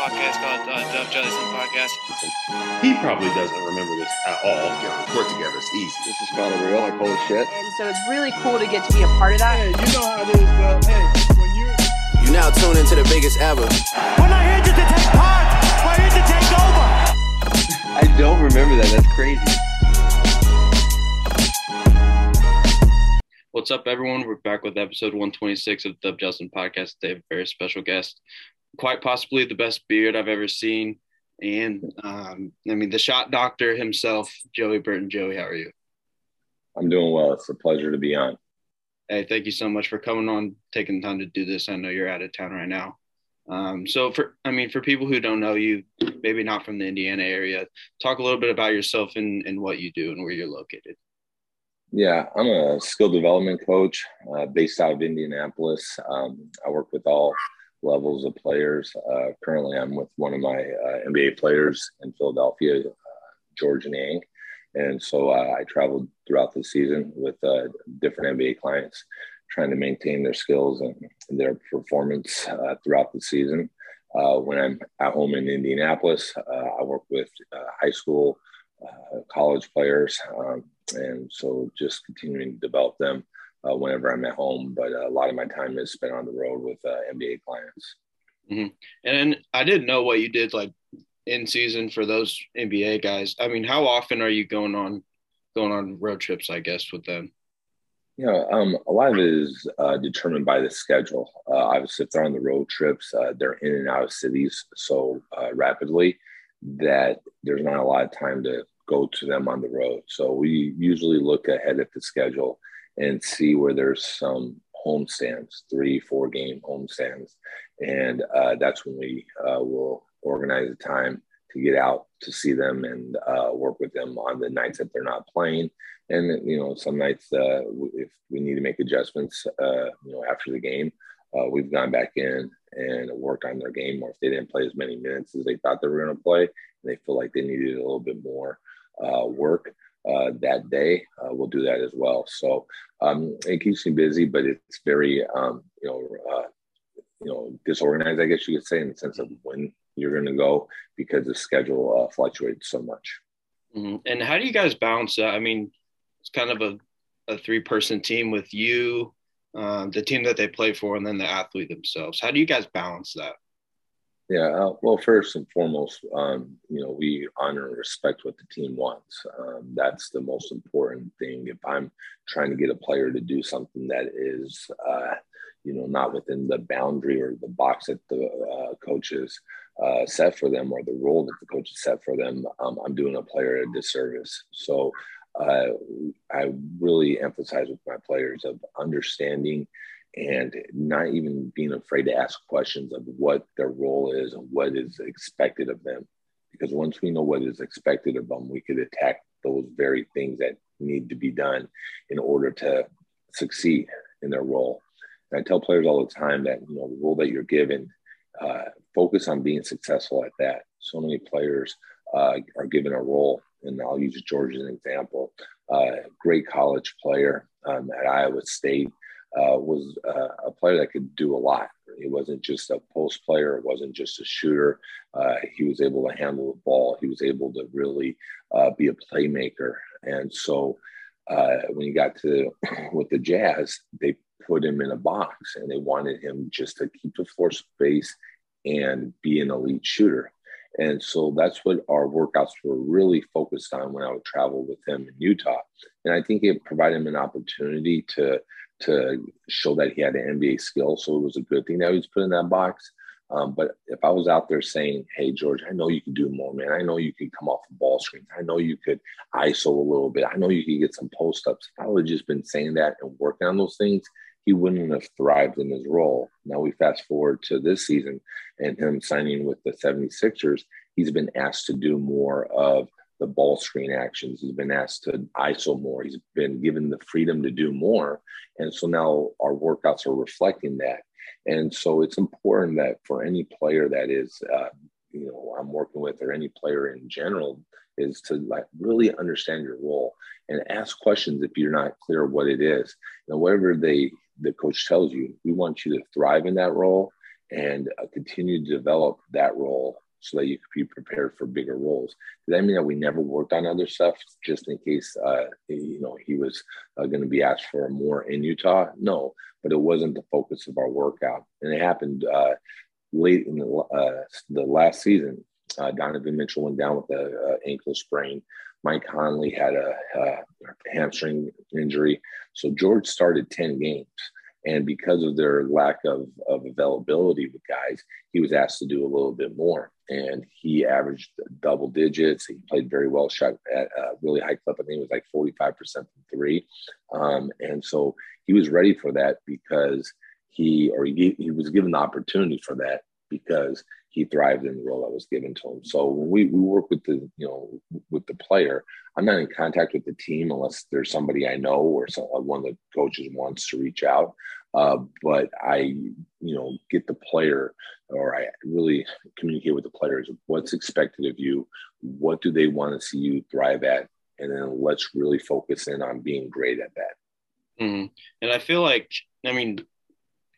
podcast called uh, Dub Jellison Podcast. He probably doesn't remember this at all. Yeah, we work together. It's easy. This is kind of real. Like, holy shit. And so it's really cool to get to be a part of that. Hey, you know how it is, bro. Hey, when you You now tune into the biggest ever. We're not here just to take part. We're here to take over. I don't remember that. That's crazy. What's up, everyone? We're back with episode 126 of the Dub Justin podcast. Today, a very special guest, quite possibly the best beard I've ever seen. And um, I mean, the shot doctor himself, Joey Burton. Joey, how are you? I'm doing well. It's a pleasure to be on. Hey, thank you so much for coming on, taking the time to do this. I know you're out of town right now. Um, so, for I mean, for people who don't know you, maybe not from the Indiana area, talk a little bit about yourself and, and what you do and where you're located. Yeah, I'm a skill development coach uh, based out of Indianapolis. Um, I work with all levels of players. Uh, currently, I'm with one of my uh, NBA players in Philadelphia, uh, George Niang. And so uh, I traveled throughout the season with uh, different NBA clients, trying to maintain their skills and, their performance throughout the season. when I'm at home in Indianapolis, I work with high school, college players. Um, and so just continuing to develop them uh, whenever I'm at home. But a lot of my time is spent on the road with uh, NBA clients. Mm-hmm. And I didn't know what you did like in season for those NBA guys. I mean, how often are you going on going on road trips? I guess with them. Yeah, um, a lot of it is uh, determined by the schedule. Uh, obviously, if they're on the road trips, uh, they're in and out of cities so uh, rapidly that there's not a lot of time to go to them on the road. So we usually look ahead at the schedule and see where there's some home stands, three, four game home stands. And uh, that's when we uh, will organize a time to get out to see them and uh, work with them on the nights that they're not playing. And, you know, some nights uh, if we need to make adjustments, uh, you know, after the game, uh, we've gone back in and worked on their game. Or if they didn't play as many minutes as they thought they were going to play, and they feel like they needed a little bit more, work uh, that day, uh, we'll do that as well. So um, it keeps me busy, but it's very um, you know uh, you know disorganized, I guess you could say, in the sense of when you're going to go because the schedule uh, fluctuates so much. Mm-hmm. And how do you guys balance that? I mean, it's kind of a, a three person team with you, um, the team that they play for, and then the athlete themselves. How do you guys balance that? Yeah, uh, well, first and foremost, um, you know, we honor and respect what the team wants. Um, that's the most important thing. If I'm trying to get a player to do something that is, uh, you know, not within the boundary or the box that the uh, coaches uh, set for them or the role that the coaches set for them, um, I'm doing a player a disservice. So uh, I really emphasize with my players of understanding and not even being afraid to ask questions of what their role is and what is expected of them. Because once we know what is expected of them, we could attack those very things that need to be done in order to succeed in their role. And I tell players all the time that you know the role that you're given, uh, focus on being successful at that. So many players uh, are given a role, and I'll use George as an example. Uh, great college player um, at Iowa State uh, was uh, a player that could do a lot. He wasn't just a post player. It wasn't just a shooter. Uh, he was able to handle the ball. He was able to really uh, be a playmaker. And so uh, when he got to with the Jazz, they put him in a box and they wanted him just to keep the floor space and be an elite shooter. And so that's what our workouts were really focused on when I would travel with him in Utah. And I think it provided him an opportunity to to show that he had an NBA skill. So it was a good thing that he was put in that box. Um, but if I was out there saying, "Hey George, I know you can do more, man. I know you can come off the ball screens. I know you could ISO a little bit. I know you could get some post ups." If I would have just been saying that and working on those things, he wouldn't have thrived in his role. Now we fast forward to this season and him signing with the 76ers. He's been asked to do more of the ball screen actions. He's been asked to ISO more. He's been given the freedom to do more. And so now our workouts are reflecting that. And so it's important that for any player that is, uh, you know, I'm working with or any player in general is to like really understand your role and ask questions if you're not clear what it is. And whatever they, the coach tells you, we want you to thrive in that role and uh, continue to develop that role so that you could be prepared for bigger roles. Does that mean that we never worked on other stuff just in case, uh, you know, he was uh, going to be asked for more in Utah? No, but it wasn't the focus of our workout, and it happened uh, late in the uh, the last season. Uh, Donovan Mitchell went down with an ankle sprain. Mike Conley had a, a hamstring injury, so George started ten games. And because of their lack of, of availability with guys, he was asked to do a little bit more. And he averaged double digits. He played very well, shot at a really high clip. I think it was like 45% from three. Um, and so he was ready for that because he, or he, he was given the opportunity for that because he thrived in the role that was given to him. So when we, we work with the, you know, with the player, I'm not in contact with the team unless there's somebody I know or some, uh, one of the coaches wants to reach out. Uh, but I, you know, get the player or I really communicate with the players what's expected of you, what do they want to see you thrive at, and then let's really focus in on being great at that. Mm-hmm. And I feel like, I mean,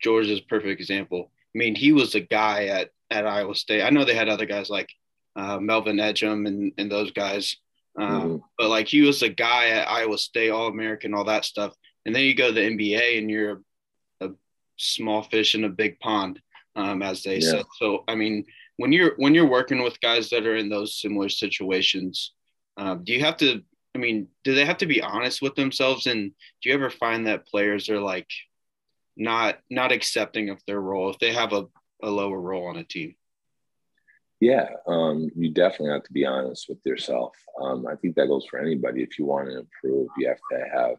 George is a perfect example. I mean, he was a guy at at Iowa State. I know they had other guys like uh, Melvin Ejim and, and those guys, um, mm-hmm. but like he was a guy at Iowa State, All American, all that stuff. And then you go to the NBA and you're a, a small fish in a big pond, um, as they yeah. said. So I mean, when you're when you're working with guys that are in those similar situations, um, do you have to? I mean, do they have to be honest with themselves? And do you ever find that players are like not not accepting of their role if they have a a lower role on a team? Yeah, um, you definitely have to be honest with yourself. Um, I think that goes for anybody. If you want to improve, you have to have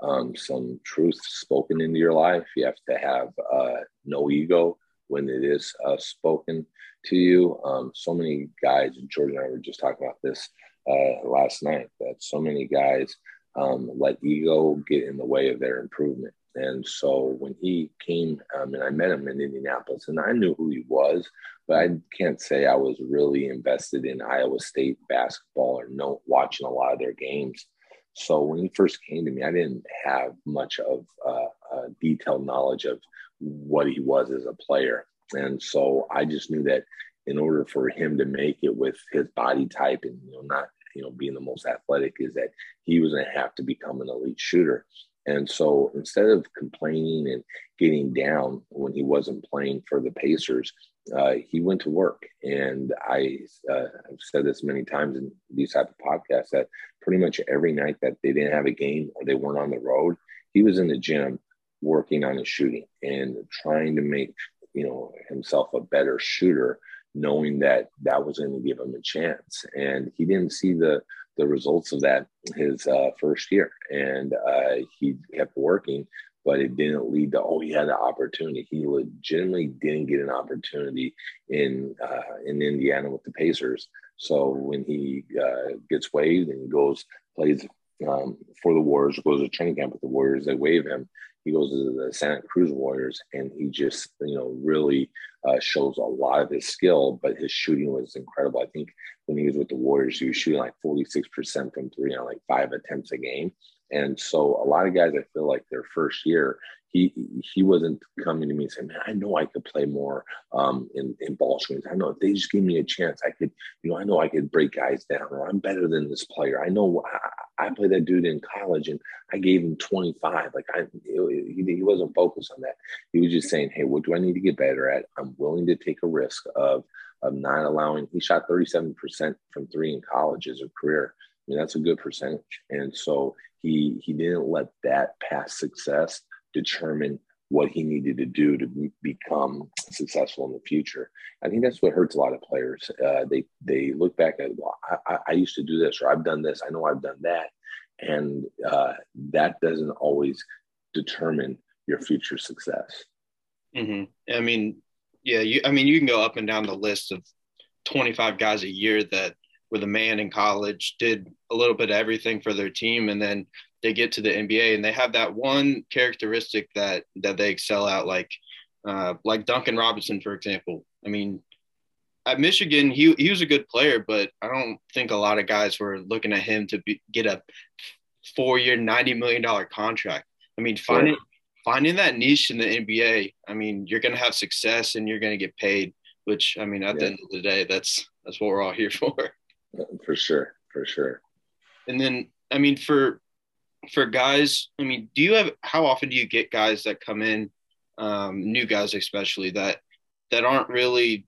um, some truth spoken into your life. You have to have uh, no ego when it is uh, spoken to you. Um, so many guys, and George and I were just talking about this uh, last night, that so many guys um, let ego get in the way of their improvement. And so when he came, and I met him in Indianapolis, and I knew who he was, but I can't say I was really invested in Iowa State basketball or no watching a lot of their games. So when he first came to me, I didn't have much of uh, detailed knowledge of what he was as a player, and so I just knew that in order for him to make it with his body type and you know not you know being the most athletic, is that he was going to have to become an elite shooter. And so instead of complaining and getting down when he wasn't playing for the Pacers, uh, he went to work. And I, uh, have said this many times in these type of podcasts that pretty much every night that they didn't have a game or they weren't on the road, he was in the gym working on his shooting and trying to make you know himself a better shooter knowing that that was going to give him a chance and he didn't see the the results of that his uh, first year, and uh, he kept working, but it didn't lead to oh he had an opportunity. He legitimately didn't get an opportunity in uh, in Indiana with the Pacers. So when he uh, gets waived and goes plays um, for the Warriors, goes to training camp with the Warriors, they waive him. He goes to the Santa Cruz Warriors, and he just you know really uh, shows a lot of his skill. But his shooting was incredible. I think when he was with the Warriors, he was shooting like 46% from three on like five attempts a game. And so a lot of guys, I feel like their first year, he he wasn't coming to me and saying, "Man, I know I could play more um, in in ball screens. I know if they just gave me a chance, I could, you know, I know I could break guys down, or I'm better than this player. I know I, I played that dude in college, and I gave him 25. Like I, he, he wasn't focused on that. He was just saying, "Hey, what do I need to get better at? I'm willing to take a risk of of not allowing." He shot 37% from three in college as a career. I mean, that's a good percentage, and so he he didn't let that past success determine what he needed to do to become successful in the future. I think that's what hurts a lot of players. Uh, they they look back at, well, I, I, used to do this, or I've done this. I know I've done that, and uh, that doesn't always determine your future success. Mm-hmm. I mean, yeah, you. I mean, you can go up and down the list of twenty five guys a year that were the man in college, did a little bit of everything for their team, and then they get to the NBA and they have that one characteristic that that they excel at, like uh, like Duncan Robinson, for example. I mean, at Michigan, he he was a good player, but I don't think a lot of guys were looking at him to be, get a four year, ninety million dollar contract. I mean, finding finding that niche in the NBA, I mean, you're going to have success and you're going to get paid, which I mean, at yeah. the end of the day, that's that's what we're all here for. For sure, for sure. And then, I mean, for for guys, I mean, do you have how often do you get guys that come in, um, new guys especially that that aren't really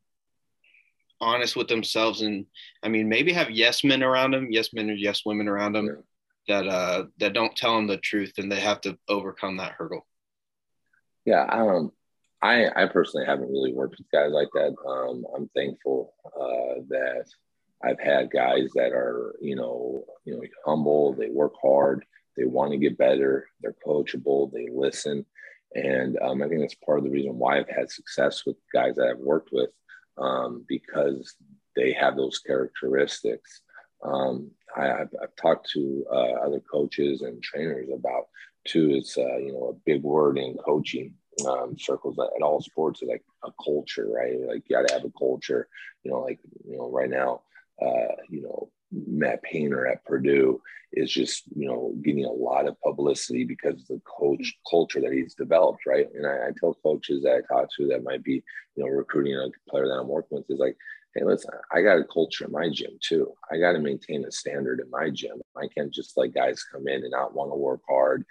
honest with themselves and I mean maybe have yes men around them, yes men or yes women around them yeah. that uh that don't tell them the truth and they have to overcome that hurdle. Yeah, um I I personally haven't really worked with guys like that. Um I'm thankful uh that I've had guys that are, you know, you know, humble, they work hard, they want to get better, they're coachable, they listen. And um, I think that's part of the reason why I've had success with guys that I've worked with um, because they have those characteristics. Um, I, have talked to uh, other coaches and trainers about too. It's uh, you know a big word in coaching um, circles at all sports is like a culture, right? Like you got to have a culture. You know, like you know right now, uh, you know Matt Painter at Purdue is just you know getting a lot of publicity because of the coach mm-hmm. culture that he's developed, right? And I, I tell coaches that I talk to that might be you know recruiting a player that I'm working with is like, hey, listen, I got a culture in my gym too. I got to maintain a standard in my gym. I can't just let guys come in and not want to work hard,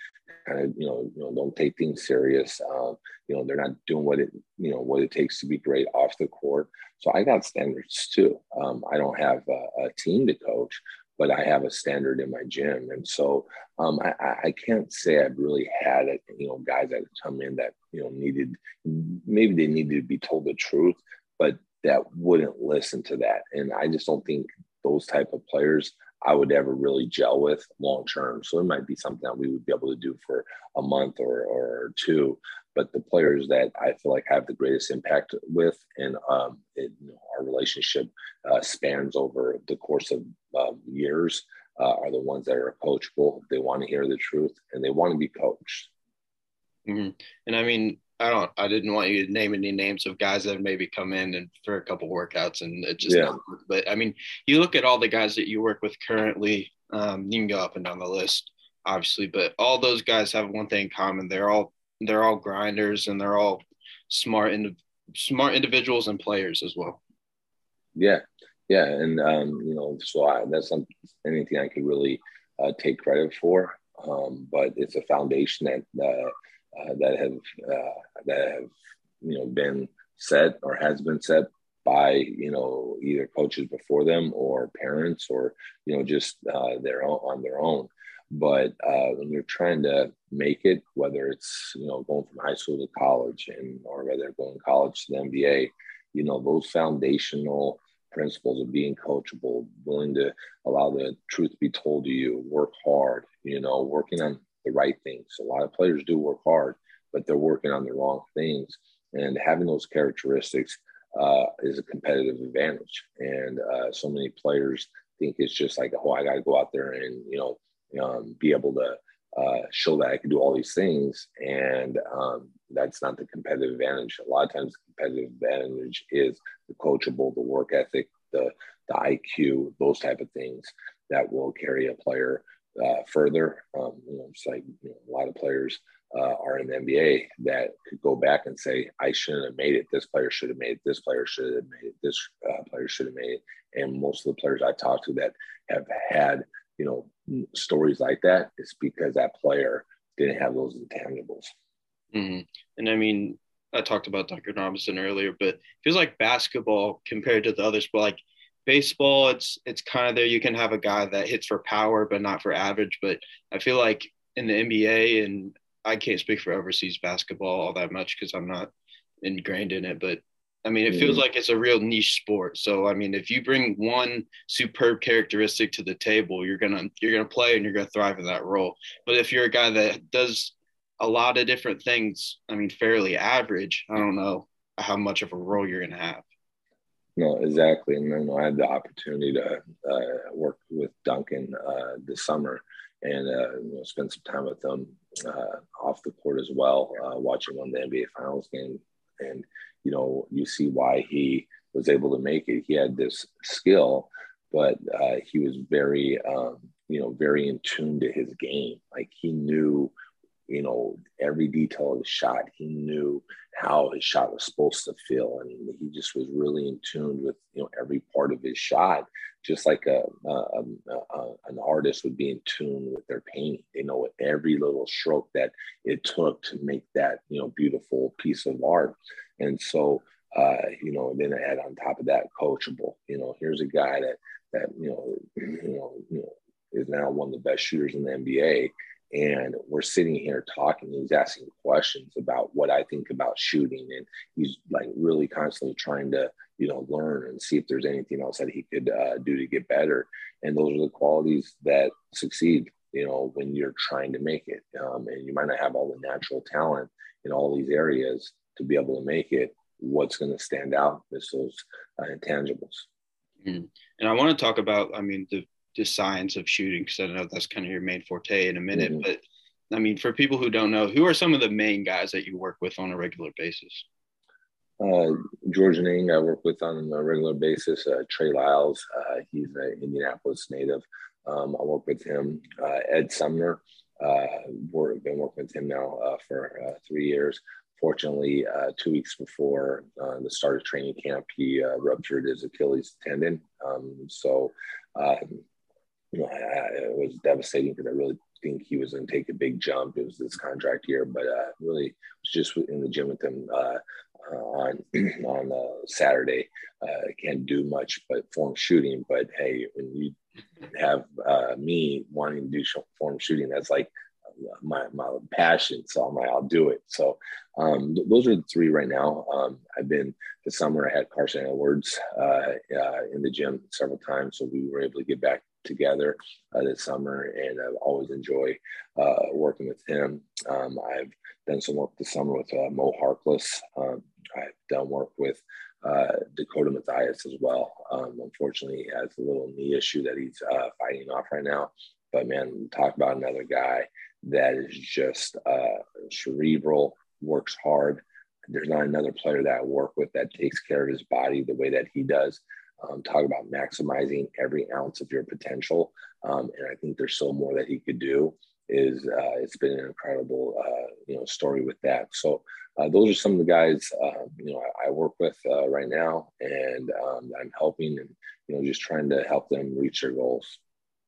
kind of you know you know don't take things serious. Um, you know they're not doing what it you know what it takes to be great off the court. So I got standards too. Um, I don't have a, a, team to coach, but I have a standard in my gym, and so um, I, I, can't say I've really had it. You know, guys that come in that you know needed maybe they needed to be told the truth, but that wouldn't listen to that, and I just don't think those type of players I would ever really gel with long term. So it might be something that we would be able to do for a month or, or two but the players that I feel like have the greatest impact with, and um, it, you know, our relationship uh, spans over the course of um, years, uh, are the ones that are coachable. They want to hear the truth and they want to be coached. Mm-hmm. And I mean, I don't, I didn't want you to name any names of guys that maybe come in and for a couple workouts and it just, yeah. but I mean, you look at all the guys that you work with currently, um, you can go up and down the list, obviously, but all those guys have one thing in common. They're all they're all grinders and they're all smart and smart individuals and players as well. Yeah, yeah, and um, you know, so I, that's some, anything I could really uh, take credit for. Um, but it's a foundation that uh, uh, that have uh, that have you know been set or has been set by you know either coaches before them or parents or you know just uh, their own on their own. But uh, when you're trying to make it, whether it's you know going from high school to college, and or whether going college to the NBA, you know those foundational principles of being coachable, willing to allow the truth to be told to you, work hard, you know, working on the right things. A lot of players do work hard, but they're working on the wrong things. And having those characteristics uh, is a competitive advantage. And uh, so many players think it's just like, oh, I got to go out there and, you know, um, be able to uh, show that I can do all these things. And um, that's not the competitive advantage. A lot of times, the competitive advantage is the coachable, the work ethic, the, the IQ, those type of things that will carry a player uh, further. Um, you know, it's like you know, a lot of players uh, are in the NBA that could go back and say, I shouldn't have made it. This player should have made it. This player should have made it. This uh, player should have made it. And most of the players I talked to that have had you know, stories like that, it's because that player didn't have those intangibles. Mm-hmm. And I mean, I talked about Duncan Robinson earlier, but it feels like basketball compared to the other sport, like baseball, it's it's kind of there. You can have a guy that hits for power, but not for average. But I feel like in the NBA, and I can't speak for overseas basketball all that much because I'm not ingrained in it, but I mean, it feels like it's a real niche sport. So, I mean, if you bring one superb characteristic to the table, you're gonna you're gonna play and you're gonna thrive in that role. But if you're a guy that does a lot of different things, I mean, fairly average, I don't know how much of a role you're gonna have. No, exactly. And then I had the opportunity to uh, work with Duncan uh, this summer and uh, you know, spend some time with him uh, off the court as well, uh, watching one of the NBA Finals game and you know, you see why he was able to make it. He had this skill, but uh, he was very, um, you know, very in tune to his game. Like he knew, you know, every detail of the shot. He knew how his shot was supposed to feel, and he just was really in tune with you know every part of his shot, just like a, a, a, an artist would be in tune with their painting. They know every little stroke that it took to make that you know beautiful piece of art, and so uh, you know, and then had on top of that coachable. You know, here's a guy that that you know, you know, you know, is now one of the best shooters in the NBA. And we're sitting here talking. He's asking questions about what I think about shooting, and he's like really constantly trying to, you know, learn and see if there's anything else that he could uh, do to get better. And those are the qualities that succeed, you know, when you're trying to make it. Um, and you might not have all the natural talent in all these areas to be able to make it, what's going to stand out is those uh, intangibles. Mm-hmm. And I want to talk about, I mean, the, the science of shooting, because I know that's kind of your main forte in a minute. Mm-hmm. But I mean, for people who don't know, who are some of the main guys that you work with on a regular basis? Uh, George Niang, I work with on a regular basis. Uh, Trey Lyles, uh, he's an Indianapolis native. Um, I work with him. Uh, Ed Sumner, uh, we've been working with him now uh, for uh, three years. Fortunately, uh, two weeks before uh, the start of training camp, he uh, ruptured his Achilles tendon. Um, so, um, you know, I, I, it was devastating because I really think he was going to take a big jump. It was this contract year, but uh, really was just in the gym with him uh, uh, on on Saturday. can't do much but form shooting. But hey, when you have me wanting to do form shooting, that's like my my passion. So I'm like, I'll do it. So um, those are the three right now. Um, I've been this summer. I had Carson Edwards uh, uh, in the gym several times, so we were able to get back together uh, this summer, and I've always enjoy uh, working with him. Um, I've done some work this summer with uh, Mo Harkless. Um, I've done work with uh, Dakota Mathias as well. Um, unfortunately, he has a little knee issue that he's fighting off right now. But man, talk about another guy that is just uh, cerebral, works hard. There's not another player that I work with that takes care of his body the way that he does. Um, talk about maximizing every ounce of your potential. Um, and I think there's so more that he could do. Is uh, it's been an incredible uh, you know story with that. So uh, those are some of the guys uh, you know I, I work with uh, right now, and um, I'm helping and you know just trying to help them reach their goals.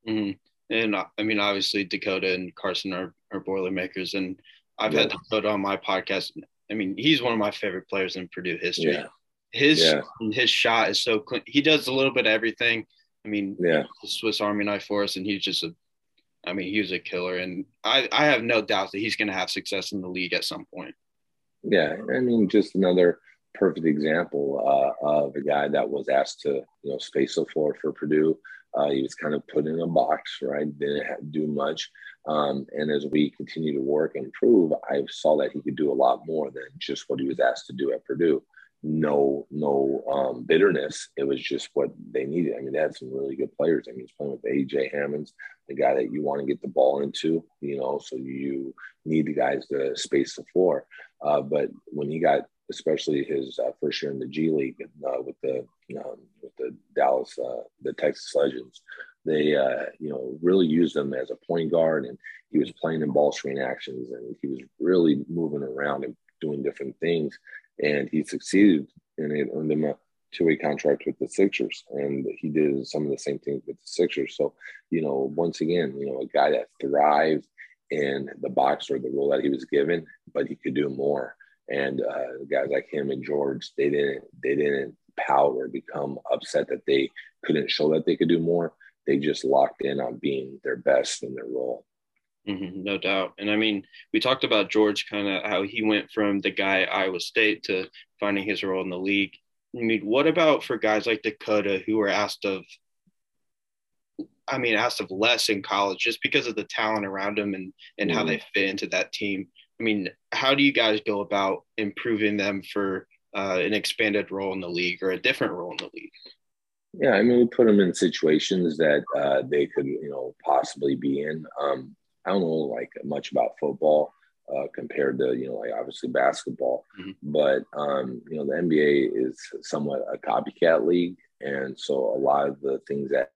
Mm-hmm and uh, I mean, obviously Dakota and Carson are, are Boilermakers, and I've yeah. had Dakota on my podcast. I mean, he's one of my favorite players in Purdue history. Yeah. His yeah. his shot is so clean. He does a little bit of everything. I mean, yeah, the Swiss Army knife for us, and he's just a. I mean, he's a killer, and I I have no doubt that he's going to have success in the league at some point. Yeah, I mean, just another perfect example uh, of a guy that was asked to you know space the floor for Purdue uh, he was kind of put in a box, right? Didn't have to do much. Um, and as we continue to work and improve, I saw that he could do a lot more than just what he was asked to do at Purdue. No, no um, bitterness. It was just what they needed. I mean, they had some really good players. I mean, he's playing with AJ Hammons, the guy that you want to get the ball into, you know, so you need the guys to space the floor. Uh, but when he got especially his uh, first year in the G League uh, with the um, with the Dallas, uh, the Texas Legends. They, uh, you know, really used him as a point guard, and he was playing in ball screen actions, and he was really moving around and doing different things. And he succeeded, and it earned him a two-way contract with the Sixers, and he did some of the same things with the Sixers. So, you know, once again, you know, a guy that thrived in the box or the role that he was given, but he could do more and uh, guys like him and George, they didn't they didn't pout or become upset that they couldn't show that they could do more. They just locked in on being their best in their role. Mm-hmm, no doubt. And I mean, we talked about George kind of how he went from the guy at Iowa State to finding his role in the league. I mean, what about for guys like Dakota who were asked of, I mean, asked of less in college just because of the talent around them and, and mm-hmm. how they fit into that team? I mean, how do you guys go about improving them for uh, an expanded role in the league or a different role in the league? Yeah, I mean, we put them in situations that uh, they could, you know, possibly be in. Um, I don't know like much about football uh, compared to, you know, like obviously basketball, mm-hmm. but um, you know, the NBA is somewhat a copycat league, and so a lot of the things that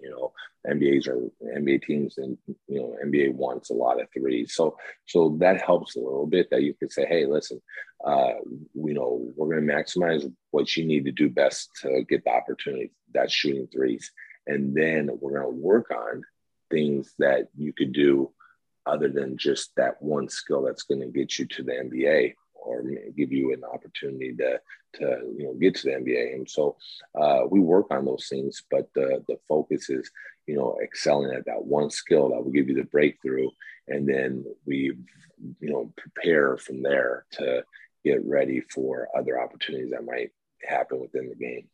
You know, NBAs are NBA teams, and you know, NBA wants a lot of threes. So, so that helps a little bit. That you could say, hey, listen, uh, you know, we're going to maximize what you need to do best to get the opportunity. That's shooting threes, and then we're going to work on things that you could do other than just that one skill that's going to get you to the NBA or give you an opportunity to to you know get to the NBA. And so uh, we work on those things, but the the focus is you know excelling at that one skill that will give you the breakthrough, and then we you know prepare from there to get ready for other opportunities that might happen within the game.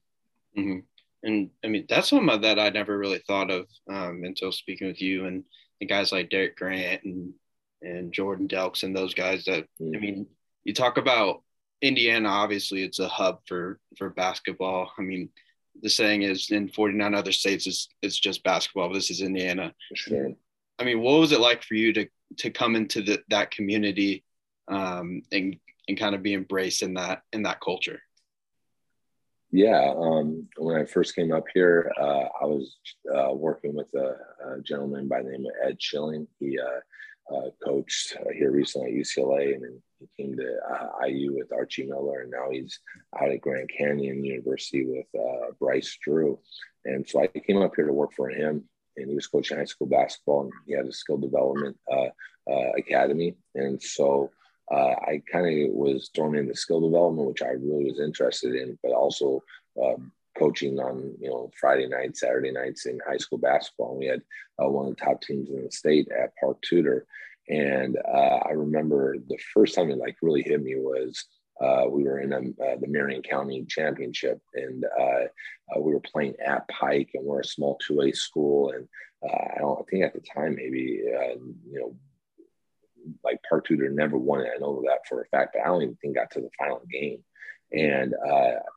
Mm-hmm. And I mean that's something that I never really thought of um, until speaking with you and the guys like Derek Grant and and Jordan Delks and those guys that mm-hmm. I mean you talk about Indiana, obviously it's a hub for for basketball. I mean, the saying is in 49 other states it's it's just basketball, but this is Indiana. Sure. I mean, what was it like for you to to come into the, that community um, and and kind of be embraced in that in that culture? Yeah, um, when I first came up here, uh, I was uh, working with a, a, gentleman by the name of Ed Schilling. He uh, uh coached here recently at UCLA, and came to uh, IU with Archie Miller, and now he's out at Grand Canyon University with uh, Bryce Drew. And so I came up here to work for him, and he was coaching high school basketball, and he had a skill development uh, uh academy. And so uh, I kind of was thrown into skill development, which I really was interested in, but also um, coaching on you know Friday nights, Saturday nights in high school basketball. And we had uh, one of the top teams in the state at Park Tudor, and uh, I remember the first time it like really hit me was uh, we were in a, uh, the Marion County Championship, and uh, uh, we were playing at Pike, and we're a small two A school, and uh, I don't I think at the time maybe you know like Park Tudor never won it. I know that for a fact, but I don't even think got to the final game. And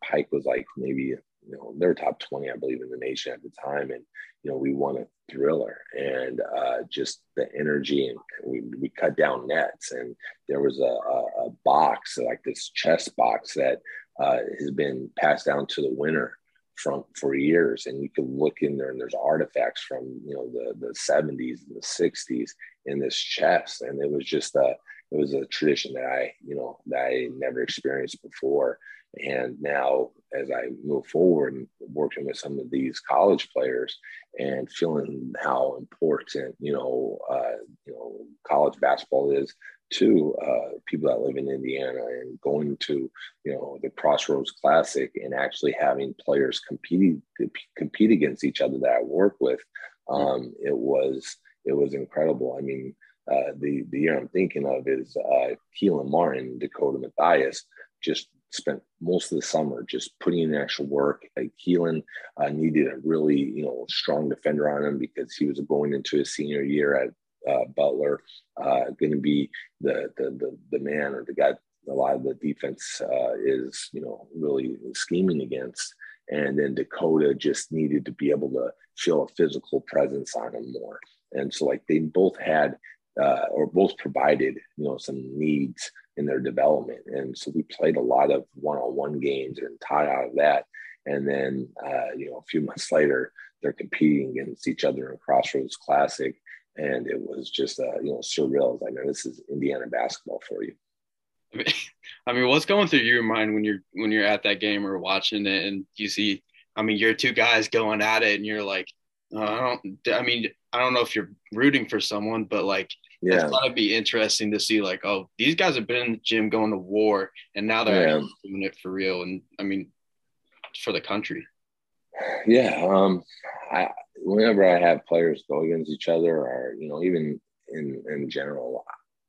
Pike was like maybe you know, they were top 20, I believe, in the nation at the time. And, you know, we won a thriller and uh, just the energy and we, we cut down nets. And there was a, a, a box, like this chess box that uh, has been passed down to the winner from for years and you can look in there and there's artifacts from you know the the 70s and the 60s in this chest and it was just a it was a tradition that i you know that i never experienced before and now, as I move forward and working with some of these college players and feeling how important, you know, uh, you know, college basketball is to uh, people that live in Indiana and going to, you know, the Crossroads Classic and actually having players competing compete against each other that I work with, um, it was it was incredible. I mean, uh, the the year I'm thinking of is uh, Kelan Martin, Dakota Mathias, just spent most of the summer just putting in actual work. Like Kelan uh, needed a really, you know, strong defender on him because he was going into his senior year at uh, Butler, uh, going to be the, the, the the man or the guy a lot of the defense uh, is, you know, really scheming against. And then Dakota just needed to be able to feel a physical presence on him more. And so, like, they both had uh, or both provided, you know, some needs in their development. And so we played a lot of one-on-one games and taught out of that. And then, uh, you know, a few months later, they're competing against each other in Crossroads Classic, and it was just, uh, you know, surreal. I know this is Indiana basketball for you. I mean, what's going through your mind when you're when you're at that game or watching it, and you see, I mean, you're two guys going at it, and you're like, uh, I don't, I mean, I don't know if you're rooting for someone, but like yeah. it's gotta be interesting to see like, oh, these guys have been in the gym going to war and now they're yeah. doing it for real. And I mean, for the country. Yeah. Um, I, whenever I have players go against each other or, you know, even in, in general,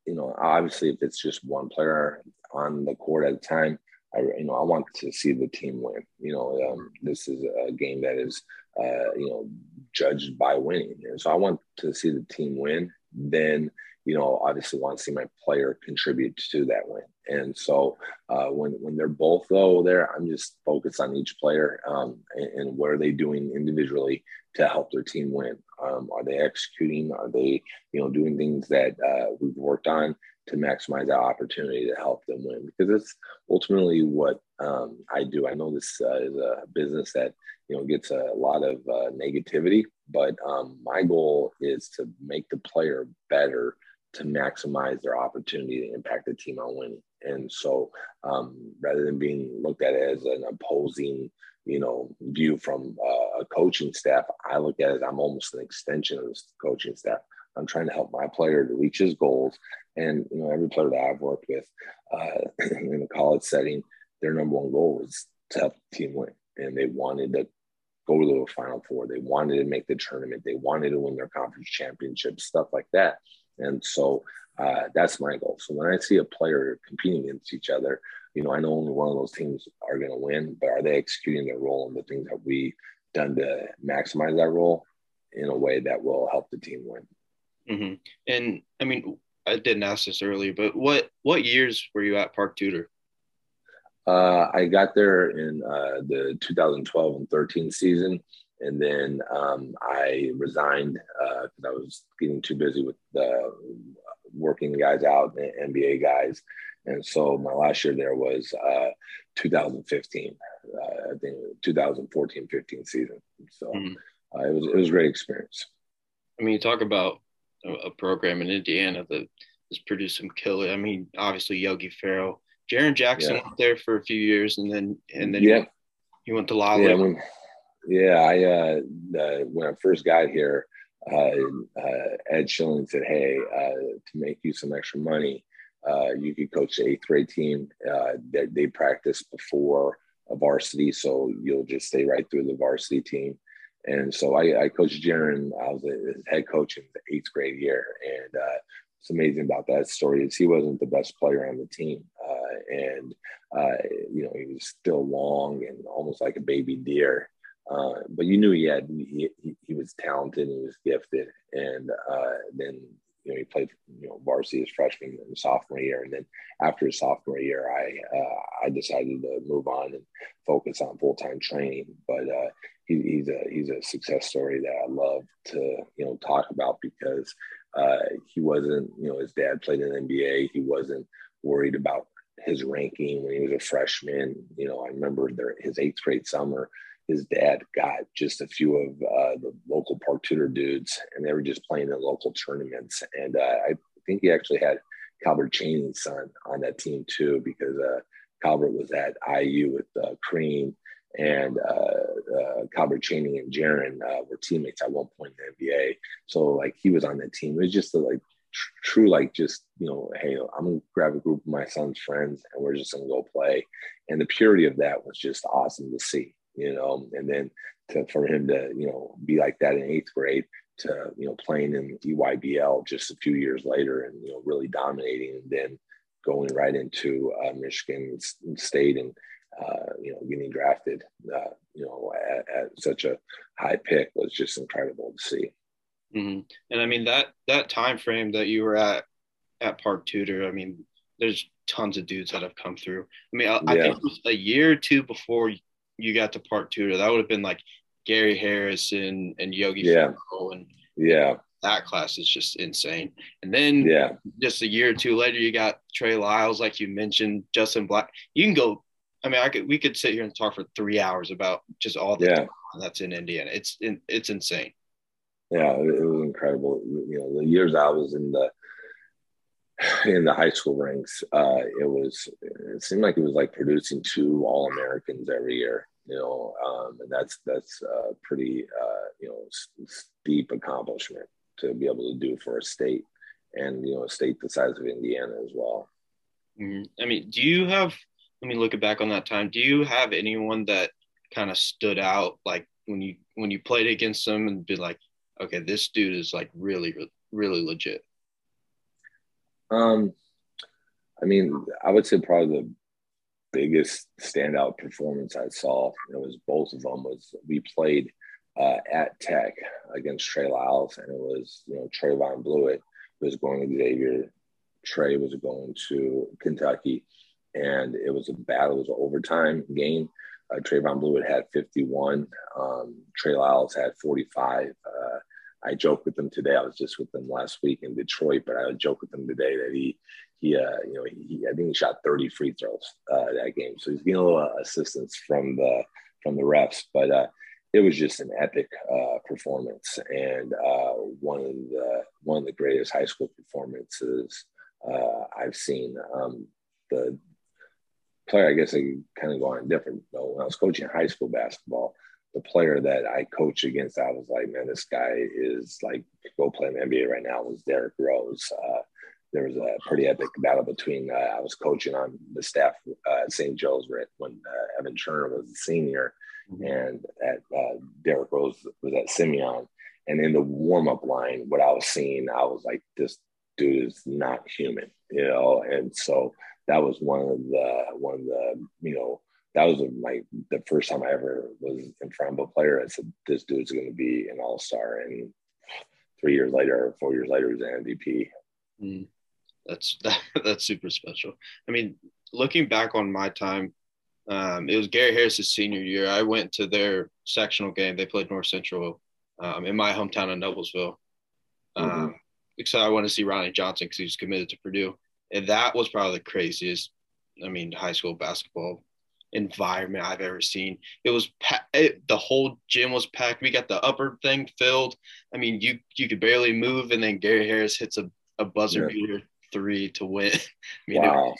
you know, obviously if it's just one player on the court at a time, I, you know, I want to see the team win. You know, um, this is a game that is, uh, you know, judged by winning, and so I want to see the team win. Then, you know, obviously want to see my player contribute to that win. And so uh, when when they're both though there, I'm just focused on each player um, and, and, what are they doing individually to help their team win. Um, are they executing? Are they you know doing things that uh, we've worked on to maximize that opportunity to help them win because it's ultimately what um, I do. I know this uh, is a business that you know gets a lot of uh, negativity, but um, my goal is to make the player better to maximize their opportunity to impact the team on winning. And so, um, rather than being looked at as an opposing, you know, view from uh, a coaching staff, I look at it I'm almost an extension of this coaching staff. I'm trying to help my player to reach his goals. And you know, every player that I've worked with uh, in a college setting, their number one goal was to help the team win, and they wanted to go to the Final Four. They wanted to make the tournament. They wanted to win their conference championship, stuff like that. And so uh, that's my goal. So when I see a player competing against each other, you know, I know only one of those teams are going to win, but are they executing their role and the things that we done to maximize that role in a way that will help the team win? Mm-hmm. And I mean, I didn't ask this earlier, but what what years were you at Park Tudor? Uh, I got there in uh, the 2012 and 13 season, and then um, I resigned because uh, I was getting too busy with the working guys out, NBA guys, and so my last year there was uh, 2015, uh, I think 2014-15 season. So mm-hmm. it was it was a great experience. I mean, you talk about a program in Indiana that has produced some killer. I mean, obviously Yogi Ferrell, Jaren Jackson yeah. there for a few years, and then and then yeah. you, you went to Lolly. Yeah, when, yeah. I uh, uh, when I first got here, uh, uh Ed Schilling said, "Hey, uh, to make you some extra money, uh, you could coach the eighth grade team. they, they practice before a varsity, so you'll just stay right through the varsity team." And so I, I coached Jaren. I was his head coach in the eighth grade year, and uh, what's amazing about that story is he wasn't the best player on the team, uh, and uh, you know he was still long and almost like a baby deer. Uh, but you knew he had he, he was talented, and he was gifted, and uh, then you know, he played, you know, varsity his freshman and sophomore year, and then after his sophomore year, I uh, I decided to move on and focus on full time training. But he, he's a he's a success story that I love to you know talk about because uh, he wasn't, you know, his dad played in the NBA. He wasn't worried about his ranking when he was a freshman. You know, I remember their, his eighth grade summer his dad got just a few of uh, the local Park Tudor dudes, and they were just playing in local tournaments. And uh, I think he actually had Calbert Cheaney's son on that team too, because uh, Calbert was at IU with uh, Crean, and uh, uh, Calbert Cheaney and Jaren uh, were teammates at one point in the NBA. So like he was on that team. It was just a, like tr- true, like just you know, hey, I'm gonna grab a group of my son's friends and we're just gonna go play. And the purity of that was just awesome to see you know, and then to, for him to, you know, be like that in eighth grade to, you know, playing in EYBL just a few years later and, you know, really dominating and then going right into uh, Michigan State and, uh, you know, getting drafted, uh, you know, at, at, such a high pick was just incredible to see. Mm-hmm. And I mean that that time frame that you were at at Park Tudor, I mean, there's tons of dudes that have come through. I mean, I, yeah. I think it was a year or two before you got to Park Tudor, that would have been like Gary Harrison and Yogi yeah. and yeah, that class is just insane. And then yeah, just a year or two later, you got Trey Lyles, like you mentioned, Justin Black. You can go. I mean, I could we could sit here and talk for three hours about just all the yeah. that's in Indiana. It's it's insane. Yeah, it was incredible. You know, the years I was in the in the high school ranks, uh, it was it seemed like it was like producing two All Americans every year. You know, um, and that's that's uh, pretty uh, you know steep accomplishment to be able to do for a state, and you know a state the size of Indiana as well. Mm-hmm. I mean, do you have? Let me look back on that time. Do you have anyone that kind of stood out, like when you when you played against them, and be like, okay, this dude is like really really legit. Um, I mean, I would say probably the biggest standout performance I saw, it was both of them, was we played uh, at Tech against Trey Lyles, and it was, you know, Trevon Bluiett was going to Xavier, Trey was going to Kentucky, and it was a battle, it was an overtime game. Uh, Trevon Bluiett had 51, um, Trey Lyles had 45. Uh, I joke with him today. I was just with him last week in Detroit, but I joke with him today that he he, uh, you know, he, I think he shot 30 free throws uh, that game. So he's getting a little assistance from the from the refs, but uh, it was just an epic uh, performance and uh, one of the one of the greatest high school performances uh, I've seen. Um, the player, I guess, I kind of go on different. Though when I was coaching high school basketball, the player that I coached against, I was like, man, this guy is like go play in the NBA right now. Was Derrick Rose? Uh, there was a pretty epic battle between. Uh, I was coaching on the staff uh, at St. Joe's when uh, Evan Turner was a senior, mm-hmm. and at uh, Derrick Rose was at Simeon. And in the warm up line, what I was seeing, I was like, this dude is not human, you know. And so that was one of the one of the you know that was my the first time I ever was in front of a player. I said, this dude's going to be an all star, and three years later, four years later, he's an MVP. Mm that's that, that's super special. I mean, looking back on my time, um, it was Gary Harris's senior year. I went to their sectional game. They played North Central um, in my hometown of Noblesville. Um, mm-hmm. because I want to see Ronnie Johnson because he was committed to Purdue, and that was probably the craziest. I mean, high school basketball environment I've ever seen. It was pa- it, the whole gym was packed. We got the upper thing filled. I mean, you you could barely move, and then Gary Harris hits a, a buzzer yeah. beater three to win. I mean, wow.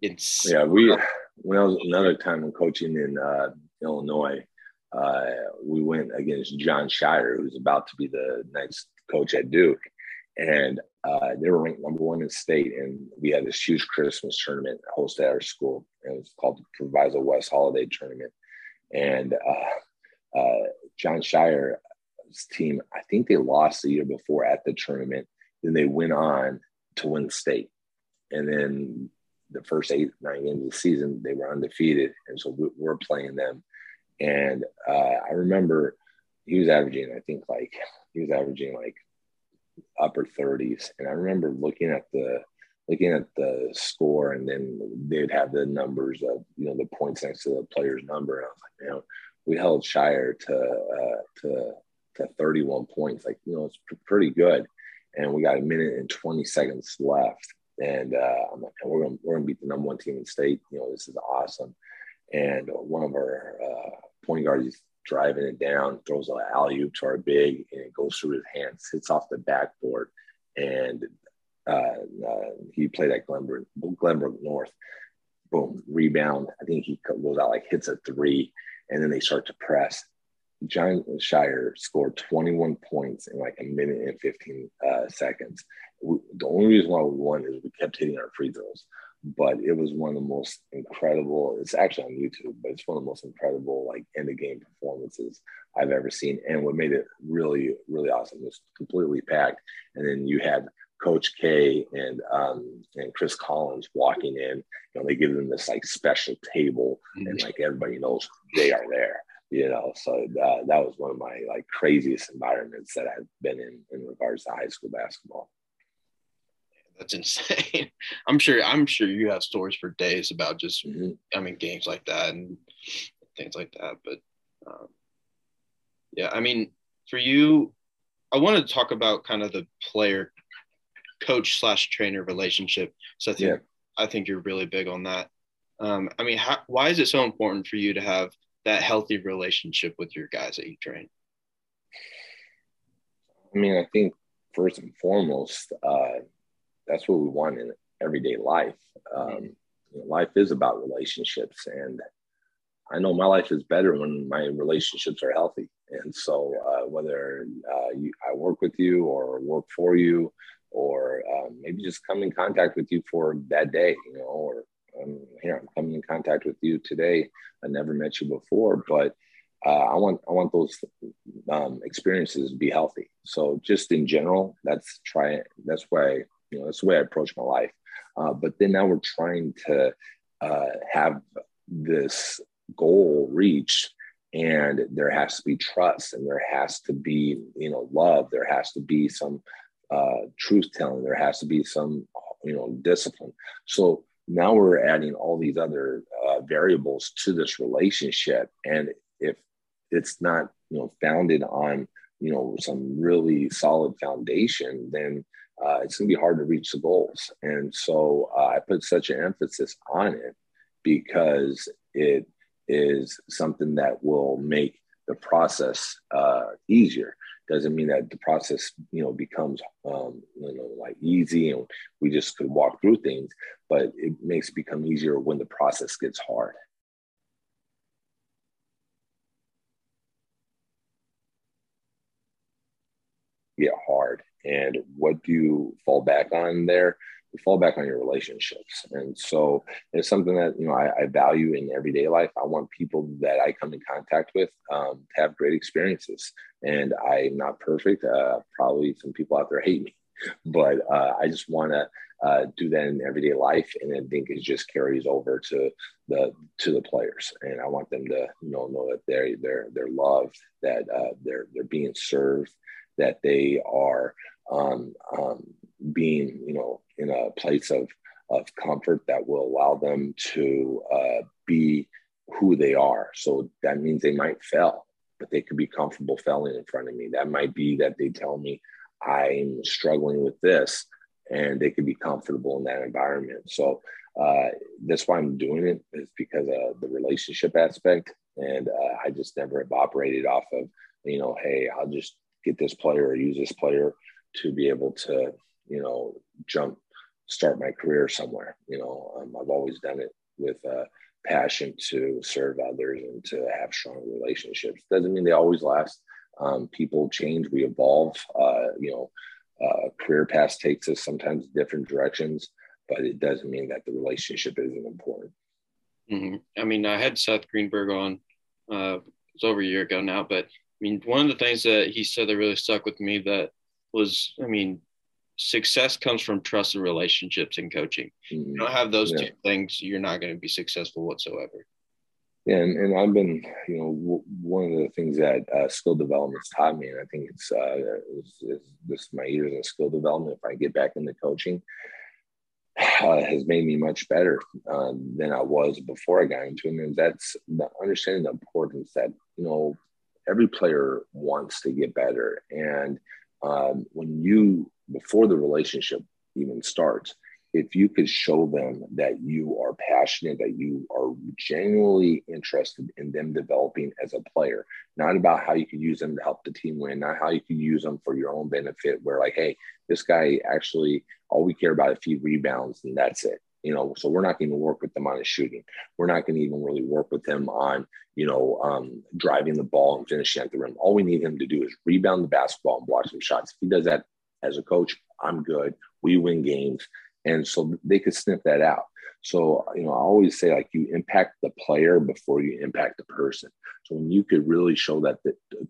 It yeah, we when I was another time when coaching in uh, Illinois, uh, we went against Jon Scheyer, who's about to be the next coach at Duke, and uh, they were ranked number one in state. And we had this huge Christmas tournament hosted at our school. It was called the Proviso West Holiday Tournament. And uh, uh, Jon Scheyer's team, I think they lost the year before at the tournament. Then they went on to win the state. And then the first eight, nine games of the season, they were undefeated. And so we, we're playing them. And uh, I remember he was averaging, I think, like, he was averaging like upper 30s. And I remember looking at the, looking at the score and then they'd have the numbers of you know the points next to the player's number and i was like man we held Scheyer to uh, to to 31 points like you know it's pretty good and we got a minute and 20 seconds left. And uh, I'm like, we're gonna we're gonna beat the number one team in state. You know, this is awesome. And one of our uh, point guards driving it down, throws an alley oop to our big, and it goes through his hands, hits off the backboard, and uh, uh, he played at Glenbrook, Glenbrook North. Boom, rebound. I think he goes out like hits a three, and then they start to press. Jon Scheyer scored 21 points in like a minute and 15 uh, seconds. We, the only reason why we won is we kept hitting our free throws, but it was one of the most incredible. It's actually on YouTube, but it's one of the most incredible like end of game performances I've ever seen. And what made it really, really awesome was completely packed. And then you had Coach K and um, and Chris Collins walking in. You know, they give them this like special table, and mm-hmm. like everybody knows they are there you know so that, that was one of my like craziest environments that i've been in in regards to high school basketball that's insane i'm sure i'm sure you have stories for days about just mm-hmm. i mean games like that and things like that but um, yeah i mean for you i wanted to talk about kind of the player coach slash trainer relationship so i think yeah. i think you're really big on that um, i mean how, why is it so important for you to have that healthy relationship with your guys that you train? I mean, I think first and foremost, uh, that's what we want in everyday life. Um, life is about relationships, and I know my life is better when my relationships are healthy. And so, uh, whether uh, you, I work with you or work for you, or um, maybe just come in contact with you for that day, you know, or I'm here. I'm coming in contact with you today. I never met you before, but uh, I want I want those um, experiences to be healthy. So just in general, that's try. That's why you know that's the way I approach my life. Uh, but then now we're trying to uh, have this goal reached and there has to be trust and there has to be you know love. There has to be some uh, truth telling. There has to be some you know discipline. So now we're adding all these other uh, variables to this relationship. And if it's not you know founded on you know some really solid foundation then uh, it's going to be hard to reach the goals. And so uh, I put such an emphasis on it because it is something that will make the process uh, easier. Doesn't mean that the process, you know, becomes, um, you know, like easy and we just could walk through things, but it makes it become easier when the process gets hard. Get hard, and what do you fall back on there? you fall back on your relationships. And so it's something that, you know, I, I, value in everyday life. I want people that I come in contact with um, to have great experiences. And I'm not perfect. Uh, probably some people out there hate me, but uh, I just want to uh, do that in everyday life. And I think it just carries over to the, to the players. And I want them to, you know, know that they're, they're, they're loved, that uh, they're, they're being served, that they are um, um, being, you know, in a place of, of comfort that will allow them to uh, be who they are. So that means they might fail, but they could be comfortable failing in front of me. That might be that they tell me I'm struggling with this and they could be comfortable in that environment. So uh, that's why I'm doing it is because of the relationship aspect. And uh, I just never have operated off of, you know, hey, I'll just get this player or use this player to be able to, you know, jump start my career somewhere. You know, um, I've always done it with a passion to serve others and to have strong relationships. Doesn't mean they always last. Um, people change, we evolve. Uh, you know, uh, career path takes us sometimes different directions, but it doesn't mean that the relationship isn't important. Mm-hmm. I mean, I had Seth Greenberg on. Uh, it was over a year ago now, but I mean, one of the things that he said that really stuck with me that was, I mean, success comes from trust and relationships and coaching. Mm-hmm. You don't have those yeah. two things, you're not going to be successful whatsoever. Yeah, and, and I've been, you know, w- one of the things that uh, skill development's taught me, and I think it's, uh, it's, it's this my years in skill development. If I get back into coaching, uh, has made me much better uh, than I was before I got into it. And that's the understanding the importance that you know every player wants to get better, and um, when you before the relationship even starts if you could show them that you are passionate that you are genuinely interested in them developing as a player not about how you could use them to help the team win not how you could use them for your own benefit where like hey this guy actually all we care about is few rebounds and that's it you know so we're not going to work with them on his shooting. We're not going to even really work with him on you know um, driving the ball and finishing at the rim. All we need him to do is rebound the basketball and block some shots. If he does that as a coach i'm good. We win games. And so they could sniff that out. So you know i always say like you impact the player before you impact the person. So when you could really show that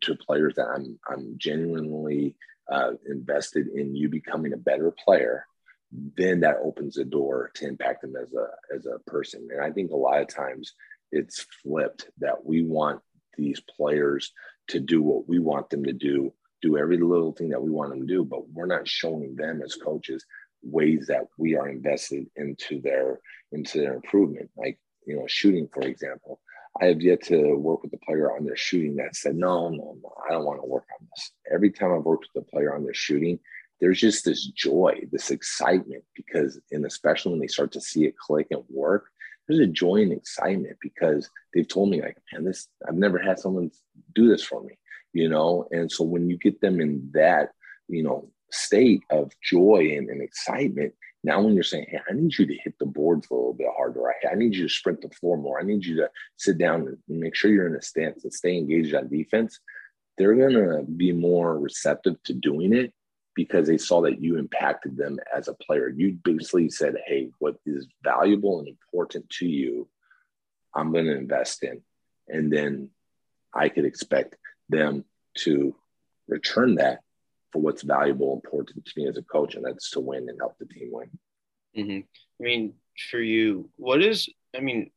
to players that i'm i'm genuinely uh, invested in you becoming a better player then that opens the door to impact them as a as a person. And I think a lot of times it's flipped that we want these players to do what we want them to do, do every little thing that we want them to do, but we're not showing them as coaches ways that we are invested into their into their improvement. Like you know, shooting, for example. I have yet to work with a player on their shooting that said, no, no, no, I don't want to work on this. Every time I've worked with a player on their shooting, there's just this joy, this excitement because, and especially when they start to see it click and work, there's a joy and excitement because they've told me like, man, this I've never had someone do this for me, you know. And so when you get them in that, you know, state of joy and, and excitement, now when you're saying, hey, I need you to hit the boards a little bit harder, I, I need you to sprint the floor more, I need you to sit down and make sure you're in a stance and stay engaged on defense, they're gonna be more receptive to doing it because they saw that you impacted them as a player. You basically said, hey, what is valuable and important to you, I'm going to invest in. And then I could expect them to return that for what's valuable, and important to me as a coach, and that's to win and help the team win. Mm-hmm. I mean, for you, what is, I mean,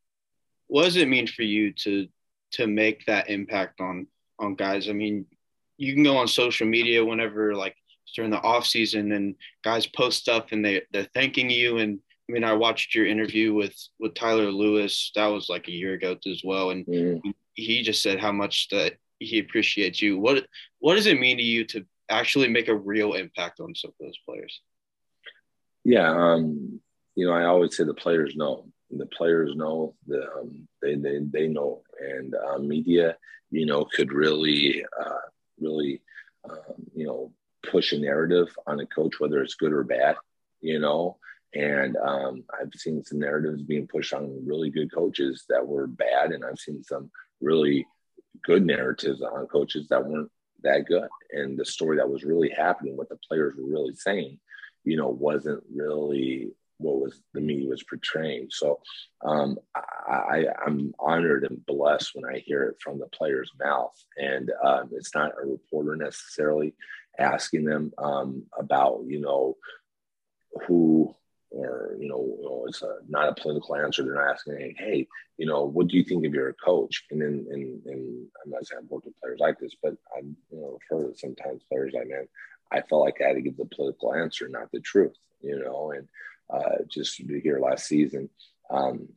what does it mean for you to to make that impact on on guys? I mean, you can go on social media whenever like during the off season and guys post stuff and they they're thanking you and I mean I watched your interview with with Tyler Lewis that was like a year ago as well and mm. he just said how much that he appreciates you what what does it mean to you to actually make a real impact on some of those players Yeah, um, you know, I always say the players know. The players know. The um, they they they know, and uh, media, you know, could really uh, really um, you know push a narrative on a coach, whether it's good or bad. You know, and um, I've seen some narratives being pushed on really good coaches that were bad, and I've seen some really good narratives on coaches that weren't that good. And the story that was really happening, what the players were really saying, you know, wasn't really what was the media was portraying. So um, I, am honored and blessed when I hear it from the player's mouth. And um, it's not a reporter necessarily asking them um, about, you know, who or you know, you know it's a, not a political answer. They're not asking, hey, you know, what do you think of your coach? And then, and, and I'm not saying I've worked with players like this, but I, you know, heard sometimes players I mean, I felt like I had to give the political answer, not the truth, you know. And uh, just hear last season, um,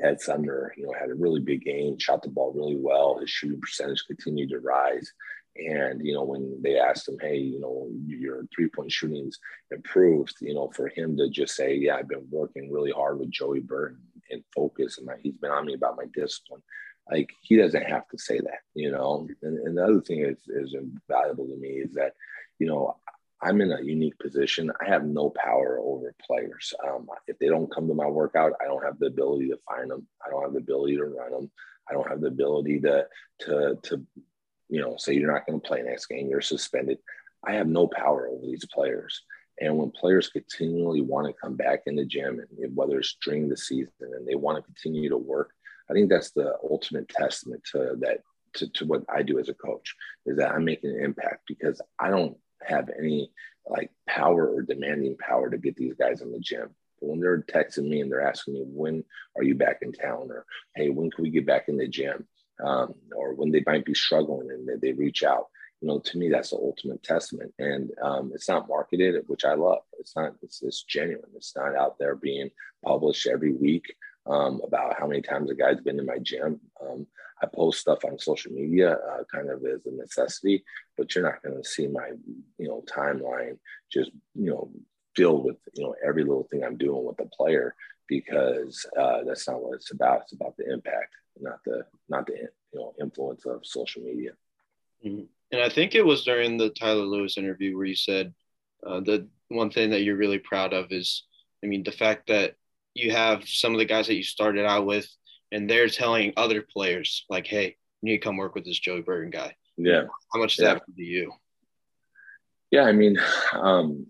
Ed Sumner, you know, had a really big game, shot the ball really well. His shooting percentage continued to rise. And, you know, when they asked him, hey, you know, your three point shooting's improved, you know, for him to just say, yeah, I've been working really hard with Joey Burton and focus, and he's been on me about my discipline. Like, he doesn't have to say that, you know. And, and the other thing is, is invaluable to me is that, you know, I'm in a unique position. I have no power over players. Um, if they don't come to my workout, I don't have the ability to find them. I don't have the ability to run them. I don't have the ability to to to you know, say you're not going to play next game, you're suspended. I have no power over these players. And when players continually want to come back in the gym, and whether it's during the season and they want to continue to work, I think that's the ultimate testament to that to, to what I do as a coach is that I'm making an impact because I don't have any like power or demanding power to get these guys in the gym. But when they're texting me and they're asking me when are you back in town or hey when can we get back in the gym um, or when they might be struggling and they, they, reach out. You know, to me, that's the ultimate testament. And um, it's not marketed, which I love. It's not, it's, it's genuine. It's not out there being published every week um, about how many times a guy's been to my gym. Um, I post stuff on social media uh, kind of as a necessity, but you're not going to see my, you know, timeline just, you know, filled with, you know, every little thing I'm doing with the player because uh, that's not what it's about. It's about the impact not the not the you know influence of social media. Mm-hmm. And I think it was during the Tyler Lewis interview where you said uh, the one thing that you're really proud of is, I mean, the fact that you have some of the guys that you started out with, and they're telling other players like, "Hey, you need to come work with this Joey Burton guy." Yeah. How much does yeah. that mean to you? Yeah, I mean, um,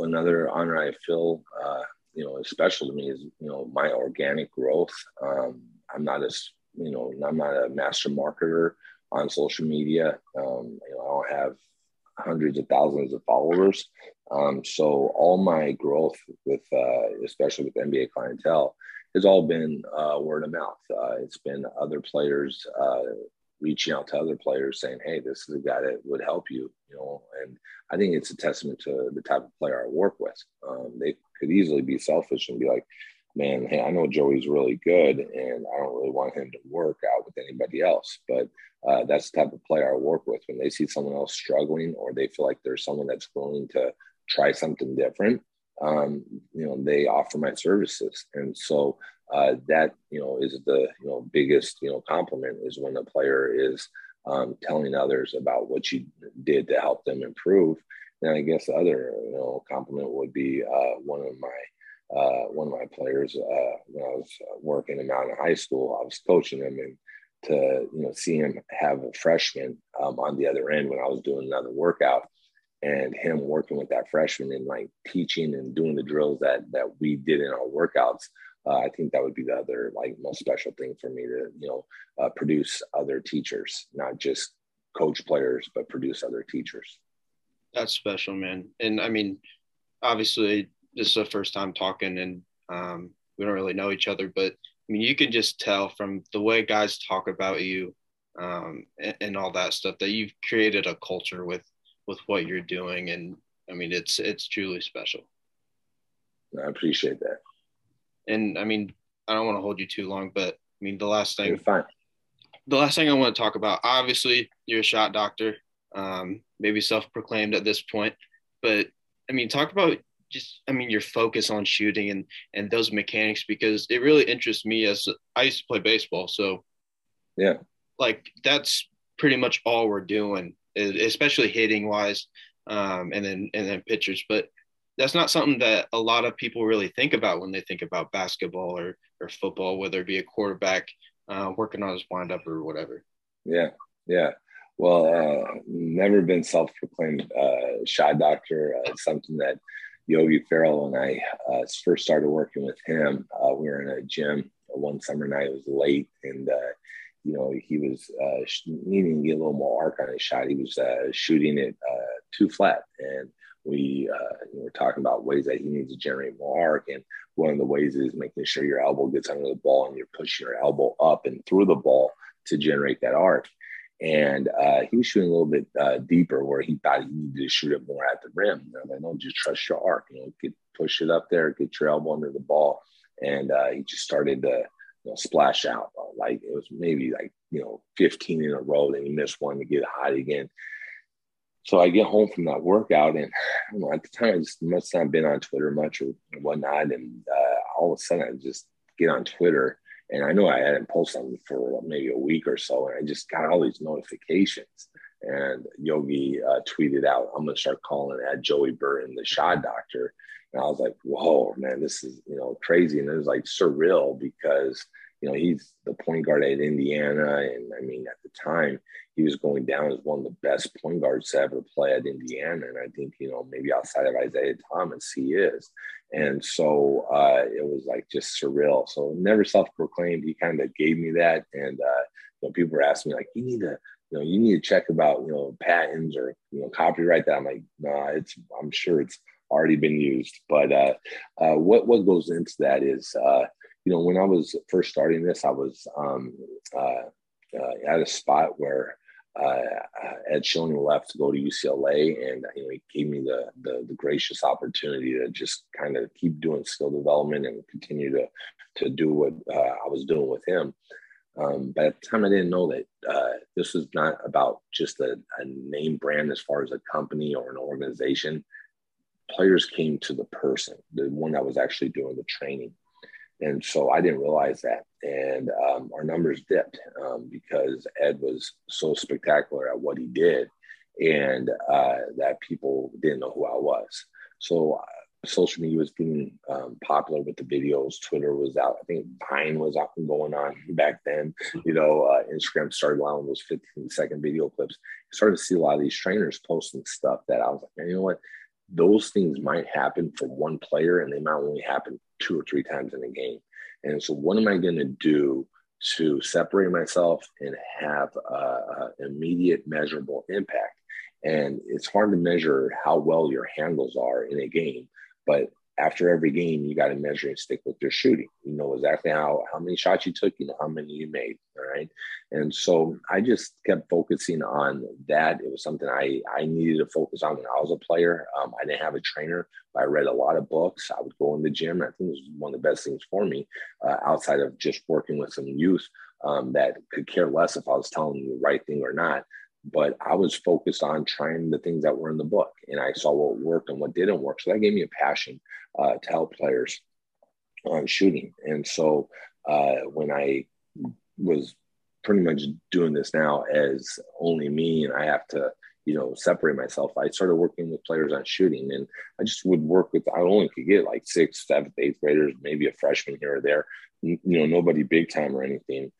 another honor I feel, uh, you know, special to me is you know my organic growth. Um, I'm not as you know, I'm not a master marketer on social media. Um, you know, I don't have hundreds of thousands of followers. Um, so all my growth with, uh, especially with NBA clientele, has all been uh, word of mouth. Uh, it's been other players uh, reaching out to other players saying, "Hey, this is a guy that would help you," you know. And I think it's a testament to the type of player I work with. Um, they could easily be selfish and be like, man, hey, I know Joey's really good, and I don't really want him to work out with anybody else. But uh, that's the type of player I work with. When they see someone else struggling, or they feel like there's someone that's willing to try something different, um, you know, they offer my services, and so uh, that you know is the you know biggest you know compliment is when a player is um, telling others about what you did to help them improve. And I guess the other you know compliment would be uh, one of my uh, one of my players uh, when I was working him out in High School. I was coaching him, and to you know see him have a freshman um, on the other end when I was doing another workout, and him working with that freshman and like teaching and doing the drills that that we did in our workouts. Uh, I think that would be the other like most special thing for me to you know uh, produce other teachers, not just coach players, but produce other teachers. That's special, man. And I mean, obviously this is the first time talking and um, we don't really know each other, but I mean, you can just tell from the way guys talk about you um, and, and, all that stuff that you've created a culture with with what you're doing, and I mean, it's it's truly special. I appreciate that. And I mean, I don't want to hold you too long, but I mean, the last thing, you're fine. The last thing I want to talk about, obviously, you're a shot doctor, um, maybe self-proclaimed at this point, but I mean, talk about just I mean your focus on shooting and and those mechanics because it really interests me as I used to play baseball. So yeah, like that's pretty much all we're doing, especially hitting wise, um, and then and then pitchers. But that's not something that a lot of people really think about when they think about basketball or or football, whether it be a quarterback uh, working on his windup or whatever. Yeah, yeah. Well, uh, never been self-proclaimed uh, shot doctor. Uh, something that Yogi Ferrell and I uh, first started working with him. Uh, we were in a gym one summer night. It was late, and uh, you know he was uh, needing to get a little more arc on his shot. He was uh, shooting it uh, too flat, and we were talking about ways that he needs to generate more arc. And one of the ways is making sure your elbow gets under the ball and you're pushing your elbow up and through the ball to generate that arc and uh, he was shooting a little bit uh, deeper where he thought he needed to shoot it more at the rim. Know, like, no, just trust your arc. You know, get push it up there, get your elbow under the ball, and uh, he just started to you know, splash out. Like it was maybe like you know 15 in a row. Then he missed one to get hot again. So I get home from that workout, and know, at the time I just must not been on Twitter much or whatnot, and uh, all of a sudden I just get on Twitter and I know I hadn't posted something for maybe a week or so, and I just got all these notifications. And Yogi uh, tweeted out, "I'm gonna start calling at Joey Burton the shot doctor." And I was like, "Whoa, man, this is you know crazy." And it was like surreal because you know he's the point guard at Indiana, and I mean at the time he was going down as one of the best point guards to ever play at Indiana, and I think you know maybe outside of Isiah Thomas he is. And so uh, it was like just surreal. So never self-proclaimed. He kind of gave me that, and uh, you know, people were asking me like, "You need to, you know, you need to check about you know patents or you know copyright that." I'm like, "Nah, it's. I'm sure it's already been used." But uh, uh, what what goes into that is, uh, you know, when I was first starting this, I was um, uh, uh, at a spot where uh, Ed Schilling left to go to UCLA, and you know, he gave me the, the, the gracious opportunity to just kind of keep doing skill development and continue to to do what uh, I was doing with him. Um, but at the time, I didn't know that uh, this was not about just a, a name brand as far as a company or an organization. Players came to the person, the one that was actually doing the training. And so I didn't realize that. And um, our numbers dipped um, because Ed was so spectacular at what he did and uh, that people didn't know who I was. So uh, social media was getting um, popular with the videos. Twitter was out. I think Vine was up and going on back then. You know, uh, Instagram started allowing those 15 second video clips. I started to see a lot of these trainers posting stuff that I was like, you know what? Those things might happen for one player and they might only happen two or three times in a game. And so, what am I going to do to separate myself and have an immediate measurable impact? And it's hard to measure how well your handles are in a game, but after every game, you got to measure and stick with your shooting. You know exactly how how many shots you took, you know how many you made. All right. And so I just kept focusing on that. It was something I I needed to focus on when I was a player. Um, I didn't have a trainer, but I read a lot of books. I would go in the gym. I think it was one of the best things for me uh, outside of just working with some youth um, that could care less if I was telling them the right thing or not but I was focused on trying the things that were in the book and I saw what worked and what didn't work. So that gave me a passion uh, to help players on shooting. And so uh, when I was pretty much doing this now as only me and I have to, you know, separate myself, I started working with players on shooting and I just would work with, I only could get like sixth, seventh, eighth graders, maybe a freshman here or there, you know, nobody big time or anything.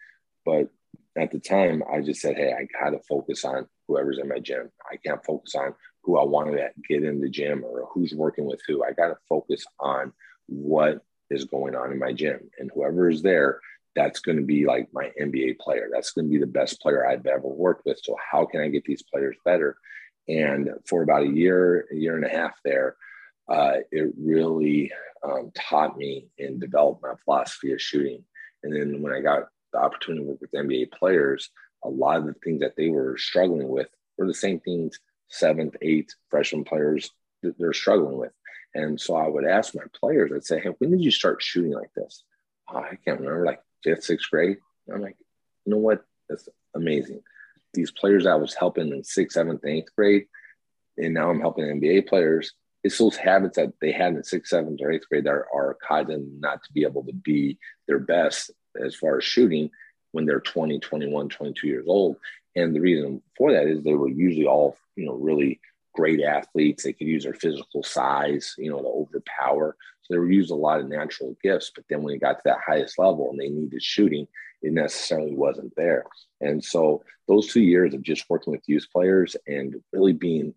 But at the time, I just said, hey, I got to focus on whoever's in my gym. I can't focus on who I want to get in the gym or who's working with who. I got to focus on what is going on in my gym. And whoever is there, that's going to be like my NBA player. That's going to be the best player I've ever worked with. So, how can I get these players better? And for about a year, a year and a half there, uh, it really um, taught me and developed my philosophy of shooting. And then when I got the opportunity to work with NBA players, a lot of the things that they were struggling with were the same things seventh, eighth freshman players that they're struggling with. And so I would ask my players, I'd say, hey, when did you start shooting like this? Oh, I can't remember, like fifth, sixth grade. I'm like, you know what? That's amazing. These players I was helping in sixth, seventh, eighth grade, and now I'm helping NBA players. it's those habits that they had in sixth, seventh, or eighth grade that are, are causing them not to be able to be their best as far as shooting when they're 20, 21, 22 years old. And the reason for that is they were usually all, you know, really great athletes. They could use their physical size, you know, to overpower. So they were used a lot of natural gifts. But then when it got to that highest level and they needed shooting, it necessarily wasn't there. And so those two years of just working with youth players and really being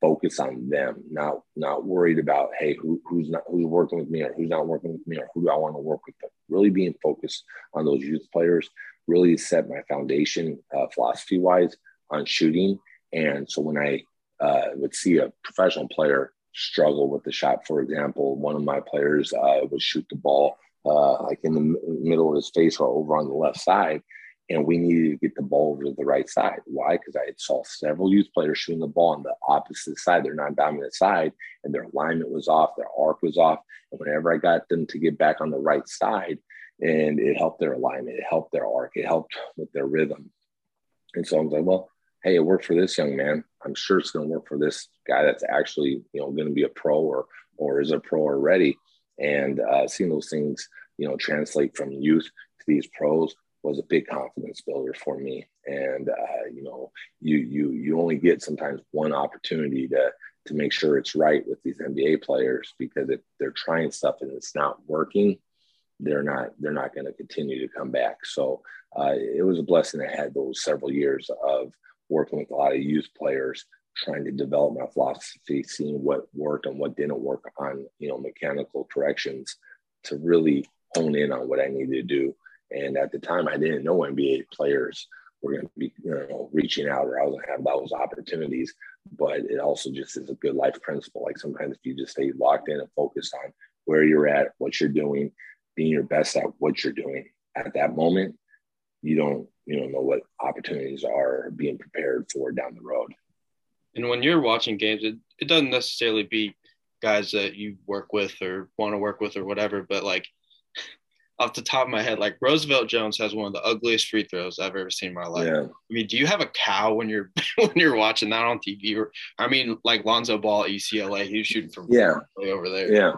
focused on them, not not worried about hey who, who's not who's working with me or who's not working with me or who do I want to work with, but really being focused on those youth players really set my foundation uh, philosophy wise on shooting. And so when I uh, would see a professional player struggle with the shot, for example, one of my players uh, would shoot the ball uh, like in the middle of his face or over on the left side. And we needed to get the ball over to the right side. Why? Because I saw several youth players shooting the ball on the opposite side, their non-dominant side, and their alignment was off, their arc was off. And whenever I got them to get back on the right side, and it helped their alignment, it helped their arc, it helped with their rhythm. And so I was like, well, hey, it worked for this young man. I'm sure it's going to work for this guy that's actually, you know, going to be a pro or or is a pro already and uh, seeing those things you know translate from youth to these pros was a big confidence builder for me and uh, you know you you you only get sometimes one opportunity to to make sure it's right with these NBA players because if they're trying stuff and it's not working they're not they're not going to continue to come back so uh, it was a blessing I had those several years of working with a lot of youth players trying to develop my philosophy, seeing what worked and what didn't work on, you know, mechanical corrections to really hone in on what I needed to do. And at the time, I didn't know NBA players were going to be, you know, reaching out or I was going to have those opportunities. But it also just is a good life principle. Like sometimes if you just stay locked in and focused on where you're at, what you're doing, being your best at what you're doing at that moment, you don't, you don't know what opportunities are being prepared for down the road. And when you're watching games, it, it doesn't necessarily be guys that you work with or want to work with or whatever, but like off the top of my head, like Roosevelt Jones has one of the ugliest free throws I've ever seen in my life. Yeah. I mean, do you have a cow when you're when you're watching that on TV? Or I mean, like Lonzo Ball at UCLA, he was shooting from yeah way over there. Yeah,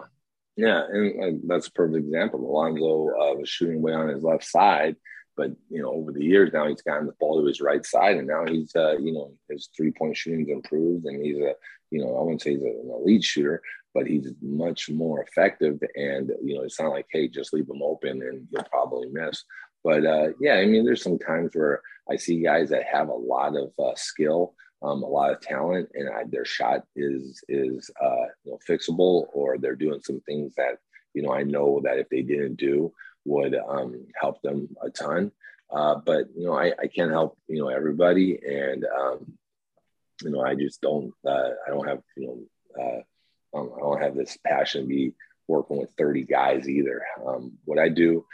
yeah, and that's a perfect example. Lonzo uh, was shooting way on his left side, but you know, over the years now he's gotten the ball to his right side, and now he's uh, you know his three point shooting's improved, and he's a you know I wouldn't say he's an elite shooter, but he's much more effective. And you know, it's not like hey, just leave him open and you'll probably miss. But uh, yeah, I mean, there's some times where I see guys that have a lot of uh, skill, um, a lot of talent, and I, their shot is is uh, you know fixable, or they're doing some things that you know I know that if they didn't do, would um, help them a ton. Uh, but you know, I, I can't help you know everybody, and um, you know, I just don't. Uh, I don't have you know, uh, um, I don't have this passion to be working with 30 guys either. Um, what I do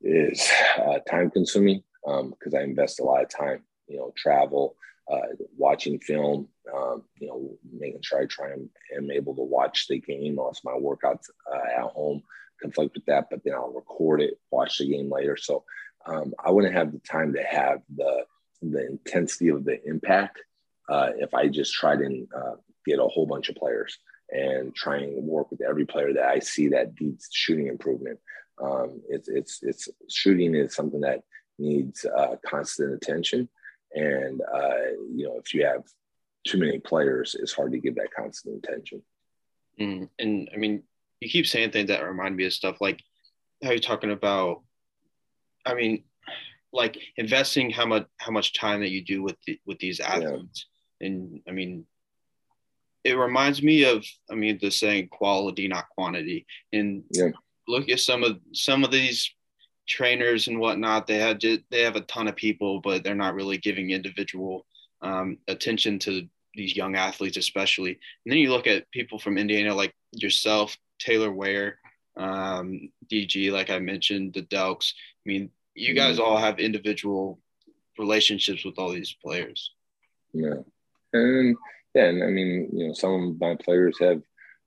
is uh, time consuming because um, I invest a lot of time. You know, travel, uh, watching film. Um, you know, making sure I try and am able to watch the game. Also, my workouts uh, at home conflict with that, but then I'll record it, watch the game later. So um, I wouldn't have the time to have the the intensity of the impact uh, if I just tried and uh, get a whole bunch of players and try and work with every player that I see that needs shooting improvement. Um, it's it's it's shooting is something that needs uh, constant attention, and uh, you know if you have too many players, it's hard to give that constant attention. Mm, and I mean, you keep saying things that remind me of stuff like how you're talking about i mean like investing how much how much time that you do with the, with these athletes yeah. and i mean it reminds me of i mean the saying quality not quantity and yeah. look at some of some of these trainers and whatnot they have they have a ton of people but they're not really giving individual um, attention to these young athletes especially and then you look at people from indiana like yourself Taylor Ware, um, DG, like I mentioned, the Delks. I mean, you guys all have individual relationships with all these players. Yeah, and yeah, and I mean, you know, some of my players have,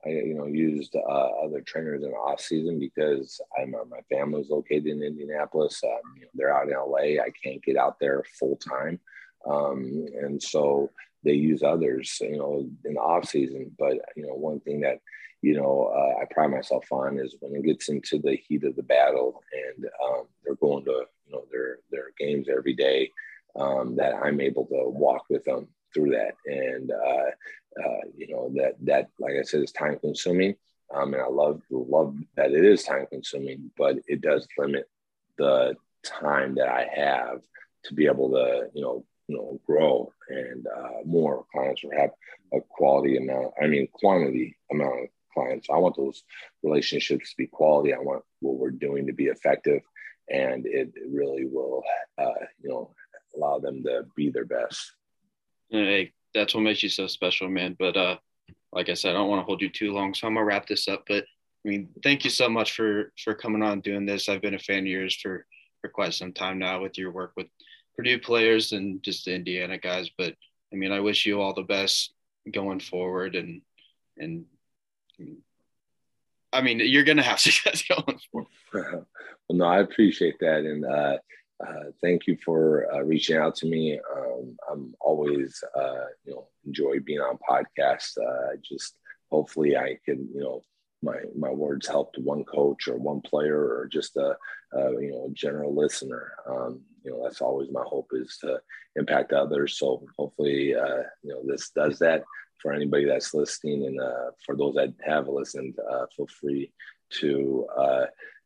you know, used uh, other trainers in the off season because I'm uh, my family's located in Indianapolis. Um, you know, they're out in LA. I can't get out there full time, um, and so they use others, you know, in the off season. But you know, one thing that you know uh, I pride myself on is when it gets into the heat of the battle and um, they're going to you know their their games every day, um, that I'm able to walk with them through that. And uh, uh, you know that that like I said is time consuming. Um, and I love love that it is time consuming, but it does limit the time that I have to be able to you know you know grow and uh, more clients or have a quality amount. I mean quantity amount of clients. I want those relationships to be quality. I want what we're doing to be effective, and it really will uh, you know allow them to be their best. Hey, that's what makes you so special, man. But uh, like I said, I don't want to hold you too long, so I'm gonna wrap this up. But I mean, thank you so much for for coming on doing this. I've been a fan of yours for for quite some time now with your work with Purdue players and just the Indiana guys. But I mean, I wish you all the best going forward, and and I mean, you're gonna have success going forward. well, no, I appreciate that, and uh, uh, thank you for uh, reaching out to me. Um, I'm always, uh, you know, enjoy being on podcasts. Uh, just hopefully I can, you know, my my words helped one coach or one player or just a, a you know general listener. Um, you know, that's always my hope is to impact others. So hopefully, uh, you know, this does that for anybody that's listening, and for those that have listened, feel free to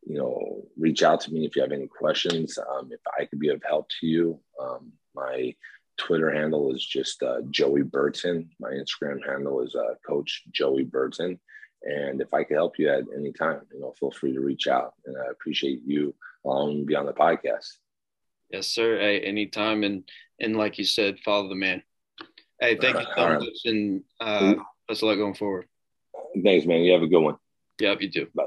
you know, reach out to me if you have any questions. Um, if I could be of help to you, um, my Twitter handle is just uh, Joey Burton. My Instagram handle is uh, Coach Joey Burton. And if I could help you at any time, you know, feel free to reach out. And I appreciate you allowing me be on the podcast. Yes, sir. Hey, anytime. And and like you said, follow the man. Hey, thank you so much, and uh, best of luck going forward. Thanks, man. You have a good one. Yep, you too. Bye.